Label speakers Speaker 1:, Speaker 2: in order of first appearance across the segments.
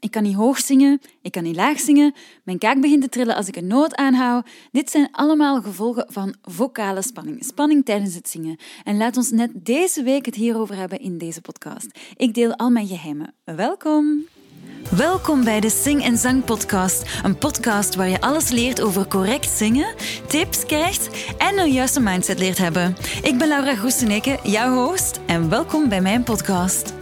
Speaker 1: Ik kan niet hoog zingen, ik kan niet laag zingen, mijn kaak begint te trillen als ik een noot aanhoud. Dit zijn allemaal gevolgen van vocale spanning, spanning tijdens het zingen. En laat ons net deze week het hierover hebben in deze podcast. Ik deel al mijn geheimen. Welkom! Welkom bij de Sing en Zang Podcast. Een podcast waar je alles leert over correct zingen, tips krijgt en een juiste mindset leert hebben. Ik ben Laura Groeseneke, jouw host, en welkom bij mijn podcast.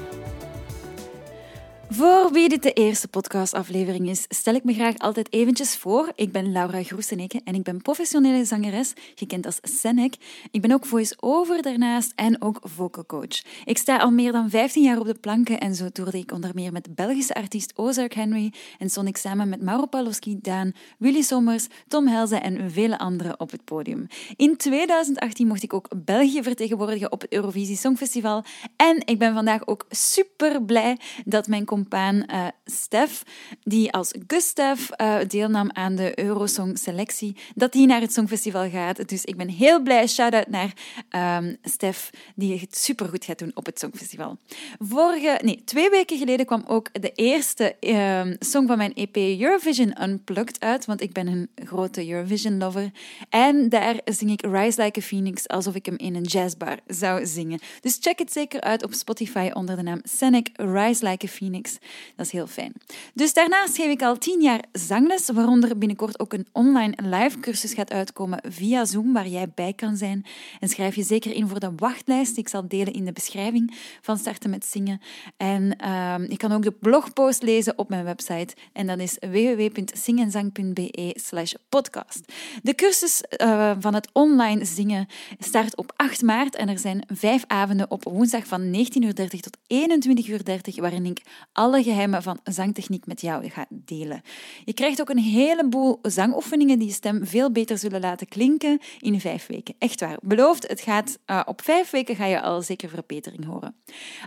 Speaker 1: Voor wie dit de eerste podcastaflevering is, stel ik me graag altijd eventjes voor. Ik ben Laura Groeseneke en ik ben professionele zangeres, gekend als Senek. Ik ben ook voice-over daarnaast en ook vocal coach. Ik sta al meer dan 15 jaar op de planken en zo toerde ik onder meer met Belgische artiest Ozark Henry en stond ik samen met Mauro Pawlowski, Daan, Willy Sommers, Tom Helze en vele anderen op het podium. In 2018 mocht ik ook België vertegenwoordigen op het Eurovisie Songfestival en ik ben vandaag ook super blij dat mijn compaan uh, Stef, die als Gustav uh, deelnam aan de Eurosong selectie, dat hij naar het Songfestival gaat. Dus ik ben heel blij. Shout-out naar um, Stef, die het supergoed gaat doen op het Songfestival. Vorige, nee, twee weken geleden kwam ook de eerste um, song van mijn EP Eurovision Unplugged uit, want ik ben een grote Eurovision-lover. En daar zing ik Rise Like a Phoenix alsof ik hem in een jazzbar zou zingen. Dus check het zeker uit op Spotify onder de naam Scenic Rise Like a Phoenix. Dat is heel fijn. Dus daarnaast geef ik al tien jaar zangles, waaronder binnenkort ook een online live cursus gaat uitkomen via Zoom, waar jij bij kan zijn. En schrijf je zeker in voor de wachtlijst. Ik zal delen in de beschrijving van Starten met Zingen. En uh, je kan ook de blogpost lezen op mijn website. En dat is www.zingenzang.be slash podcast. De cursus uh, van het online zingen start op 8 maart en er zijn vijf avonden op woensdag van 19.30 tot 21.30 waarin ik alle geheimen van zangtechniek met jou ga delen. Je krijgt ook een heleboel zangoefeningen die je stem veel beter zullen laten klinken in vijf weken. Echt waar. Beloofd, het gaat, uh, op vijf weken ga je al zeker verbetering horen.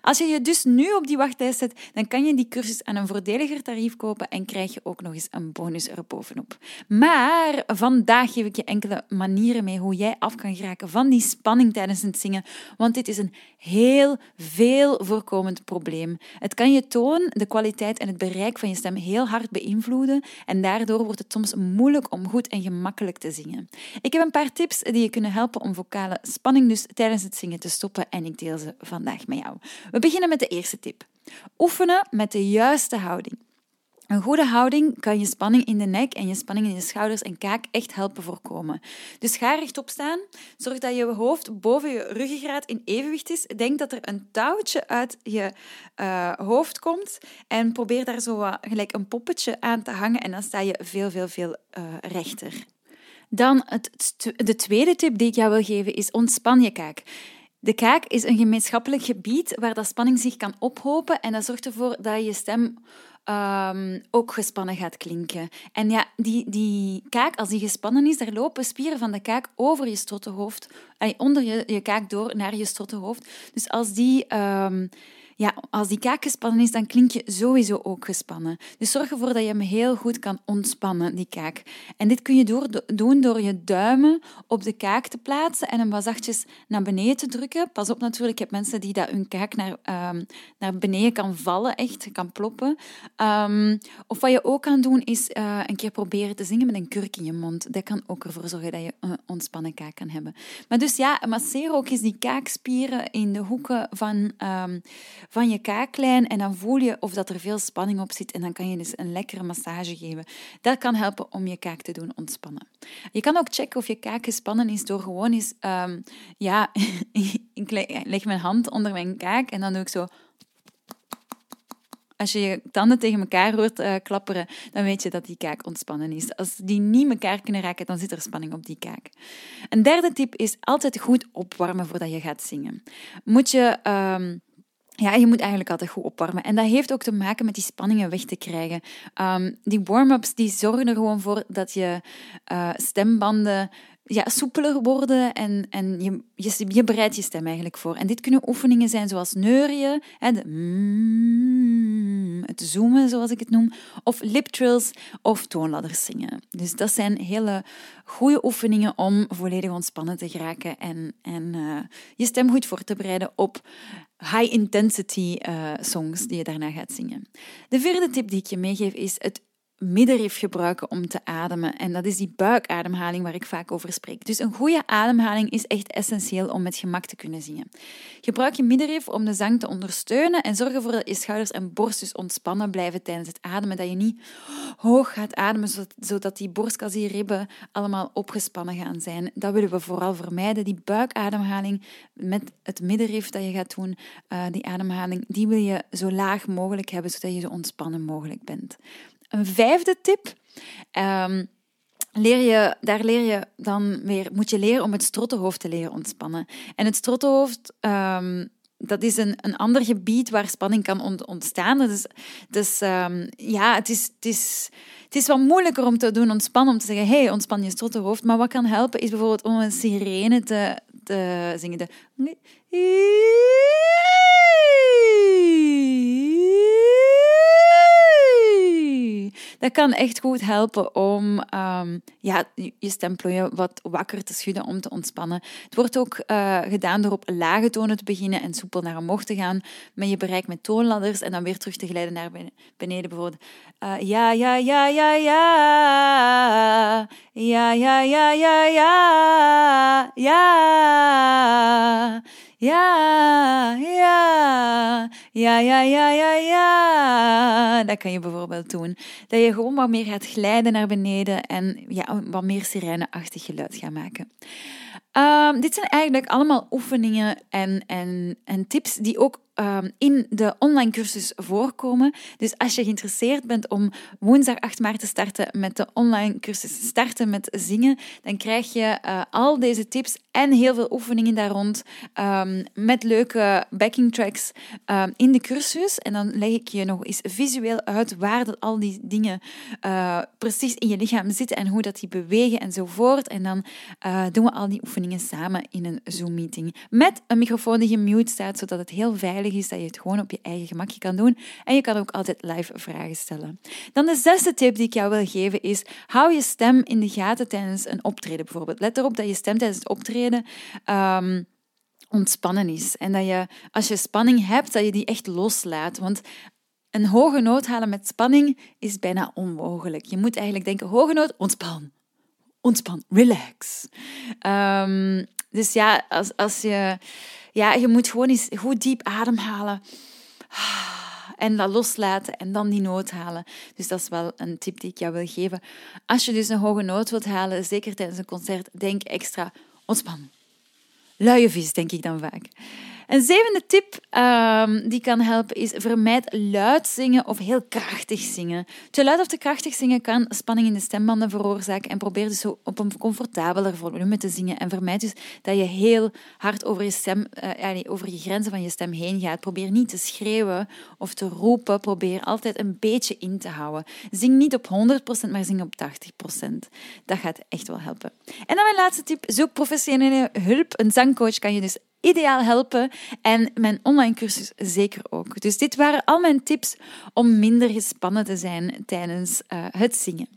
Speaker 1: Als je je dus nu op die wachtlijst zet, dan kan je die cursus aan een voordeliger tarief kopen en krijg je ook nog eens een bonus erbovenop. Maar vandaag geef ik je enkele manieren mee hoe jij af kan geraken van die spanning tijdens het zingen, want dit is een heel veel voorkomend probleem. Het kan je de kwaliteit en het bereik van je stem heel hard beïnvloeden en daardoor wordt het soms moeilijk om goed en gemakkelijk te zingen. Ik heb een paar tips die je kunnen helpen om vocale spanning dus tijdens het zingen te stoppen en ik deel ze vandaag met jou. We beginnen met de eerste tip. Oefenen met de juiste houding. Een goede houding kan je spanning in de nek en je spanning in je schouders en kaak echt helpen voorkomen. Dus ga rechtop staan. Zorg dat je hoofd boven je ruggengraat in evenwicht is. Denk dat er een touwtje uit je uh, hoofd komt en probeer daar zo gelijk een poppetje aan te hangen en dan sta je veel, veel, veel uh, rechter. Dan het, de tweede tip die ik jou wil geven is ontspan je kaak. De kaak is een gemeenschappelijk gebied waar dat spanning zich kan ophopen en dat zorgt ervoor dat je stem um, ook gespannen gaat klinken. En ja, die, die kaak, als die gespannen is, daar lopen spieren van de kaak over je strottenhoofd, onder je, je kaak door naar je strottenhoofd. Dus als die... Um, ja, als die kaak gespannen is, dan klink je sowieso ook gespannen. Dus zorg ervoor dat je hem heel goed kan ontspannen, die kaak. En dit kun je door, doen door je duimen op de kaak te plaatsen en hem wat zachtjes naar beneden te drukken. Pas op natuurlijk, je hebt mensen die dat hun kaak naar, um, naar beneden kan vallen, echt, kan ploppen. Um, of wat je ook kan doen, is uh, een keer proberen te zingen met een kurk in je mond. Dat kan ook ervoor zorgen dat je een ontspannen kaak kan hebben. Maar dus ja, masseer ook eens die kaakspieren in de hoeken van... Um, van je kaaklijn en dan voel je of dat er veel spanning op zit en dan kan je dus een lekkere massage geven. Dat kan helpen om je kaak te doen ontspannen. Je kan ook checken of je kaak gespannen is door gewoon eens, um, ja, ik leg mijn hand onder mijn kaak en dan doe ik zo als je je tanden tegen elkaar hoort uh, klapperen, dan weet je dat die kaak ontspannen is. Als die niet elkaar kunnen raken, dan zit er spanning op die kaak. Een derde tip is altijd goed opwarmen voordat je gaat zingen. Moet je... Um, ja, je moet eigenlijk altijd goed opwarmen. En dat heeft ook te maken met die spanningen weg te krijgen. Um, die warm-ups die zorgen er gewoon voor dat je uh, stembanden ja, soepeler worden en, en je, je, je, bereidt je stem eigenlijk voor. En dit kunnen oefeningen zijn zoals neurien, hè, de mm, het zoomen zoals ik het noem, of lip trills of toonladders zingen. Dus dat zijn hele goede oefeningen om volledig ontspannen te geraken en, en uh, je stem goed voor te bereiden op high intensity uh, songs die je daarna gaat zingen. De vierde tip die ik je meegeef is het middenrif gebruiken om te ademen. En dat is die buikademhaling waar ik vaak over spreek. Dus een goede ademhaling is echt essentieel om met gemak te kunnen zingen. Gebruik je middenrif om de zang te ondersteunen en zorg ervoor dat je schouders en borst dus ontspannen blijven tijdens het ademen. Dat je niet hoog gaat ademen, zodat die borstkas, die ribben allemaal opgespannen gaan zijn. Dat willen we vooral vermijden. Die buikademhaling met het middenrif dat je gaat doen, uh, die ademhaling, die wil je zo laag mogelijk hebben, zodat je zo ontspannen mogelijk bent. Een vijfde tip. Um, leer je, daar leer je dan weer, moet je leren om het strottenhoofd te leren ontspannen. En het strottenhoofd, um, dat is een, een ander gebied waar spanning kan ontstaan. Dus, dus ja, het is, het, is, het is wat moeilijker om te doen ontspannen, om te zeggen, hey, ontspan je strottenhoofd. Maar wat kan helpen is bijvoorbeeld om een sirene te, te zingen. De... dat kan echt goed helpen om ehm, ja, je stemplooien wat wakker te schudden om te ontspannen. Het wordt ook eh, gedaan door op lage tonen te beginnen en soepel naar omhoog te gaan. Met je bereik met toonladders en dan weer terug te glijden naar beneden. Bijvoorbeeld eh, ja, ja, ja, ja. Ja, ja, ja, ja, ja. Ja, ja, ja ja, ja, ja, ja, ja. Dat kan je bijvoorbeeld doen. Dat je gewoon wat meer gaat glijden naar beneden en ja, wat meer sireneachtig geluid gaat maken. Um, dit zijn eigenlijk allemaal oefeningen en, en, en tips die ook Ehm, in de online cursus voorkomen. Dus als je geïnteresseerd bent om woensdag 8 maart te starten met de online cursus Starten met Zingen, dan krijg je uh, al deze tips en heel veel oefeningen daar rond um, met leuke backing tracks um, in de cursus. En dan leg ik je nog eens visueel uit waar dat al die dingen uh, precies in je lichaam zitten en hoe dat die bewegen enzovoort. En dan uh, doen we al die oefeningen samen in een Zoom-meeting met een microfoon die gemute staat, zodat het heel veilig is dat je het gewoon op je eigen gemakje kan doen. En je kan ook altijd live vragen stellen. Dan de zesde tip die ik jou wil geven is: hou je stem in de gaten tijdens een optreden bijvoorbeeld. Let erop dat je stem tijdens het optreden. Um, ontspannen is. En dat je, als je spanning hebt, dat je die echt loslaat. Want een hoge noot halen met spanning is bijna onmogelijk. Je moet eigenlijk denken, hoge noot, ontspan. Ontspan, relax. Um, dus ja, als, als je ja, je moet gewoon eens goed diep ademhalen. En dat loslaten en dan die noot halen. Dus dat is wel een tip die ik jou wil geven. Als je dus een hoge noot wilt halen, zeker tijdens een concert, denk extra ontspan. Luie vis, denk ik dan vaak. Een zevende tip um, die kan helpen is vermijd luid zingen of heel krachtig zingen. Te luid of te krachtig zingen kan spanning in de stembanden veroorzaken en probeer dus zo op een comfortabeler volume te zingen en vermijd dus dat je heel hard over je, stem, uh, over je grenzen van je stem heen gaat. Probeer niet te schreeuwen of te roepen. Probeer altijd een beetje in te houden. Zing niet op 100%, maar zing op 80%. Dat gaat echt wel helpen. En dan mijn laatste tip. Zoek professionele hulp. Een zangcoach kan je dus ideaal helpen en mijn online cursus zeker ook. Dus dit waren al mijn tips om minder gespannen te zijn tijdens uh, het zingen.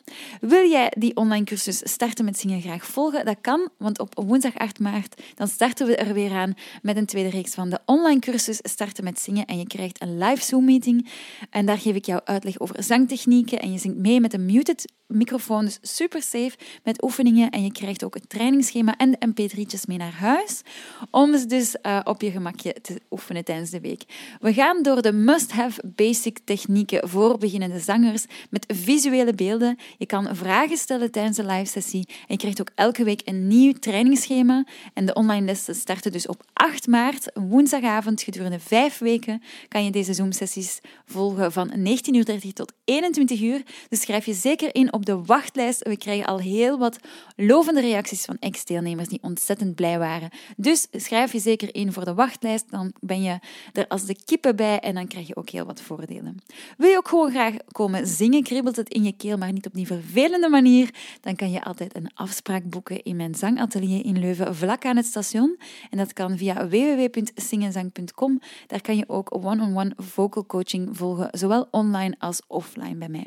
Speaker 1: Wil jij die online cursus starten met zingen graag volgen? Dat kan, want op woensdag 8 maart dan starten we er weer aan met een tweede reeks van de online cursus Starten met zingen en je krijgt een live Zoom meeting en daar geef ik jou uitleg over zangtechnieken en je zingt mee met een muted microfoon, dus super safe met oefeningen en je krijgt ook het trainingsschema en de mp3'tjes mee naar huis om ze dus uh, op je gemakje te oefenen tijdens de week. We gaan door de must-have basic technieken voor beginnende zangers met visuele beelden. Je kan vragen stellen tijdens de live sessie en je krijgt ook elke week een nieuw trainingsschema en de online lessen starten dus op 8 maart, woensdagavond, gedurende vijf weken kan je deze Zoom-sessies volgen van 19.30 tot 21 uur. Dus schrijf je zeker in op de wachtlijst. We krijgen al heel wat lovende reacties van ex-deelnemers die ontzettend blij waren. Dus schrijf je zeker in voor de wachtlijst. Dan ben je er als de kippen bij en dan krijg je ook heel wat voordelen. Wil je ook gewoon graag komen zingen, kribbelt het in je keel, maar niet op die vervelende manier, dan kan je altijd een afspraak boeken in mijn zangatelier in Leuven, vlak aan het station. En dat kan via www.zingenzang.com. Daar kan je ook one-on-one vocal coaching volgen, zowel online als offline bij mij.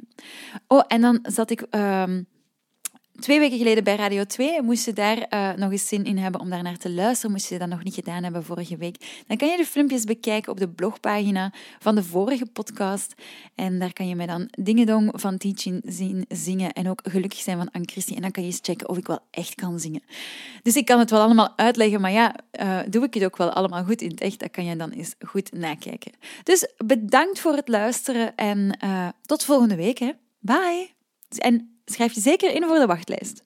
Speaker 1: Oh, en dan zat Um, twee weken geleden bij Radio 2. Moest je daar uh, nog eens zin in hebben om daar naar te luisteren, moest je dat nog niet gedaan hebben vorige week, dan kan je de filmpjes bekijken op de blogpagina van de vorige podcast. En daar kan je mij dan Dingedong van Teaching zien zingen en ook Gelukkig zijn van Anne-Christie. En dan kan je eens checken of ik wel echt kan zingen. Dus ik kan het wel allemaal uitleggen, maar ja, uh, doe ik het ook wel allemaal goed in het echt? Dat kan je dan eens goed nakijken. Dus bedankt voor het luisteren en uh, tot volgende week. Hè. Bye! En schrijf je zeker in voor de wachtlijst.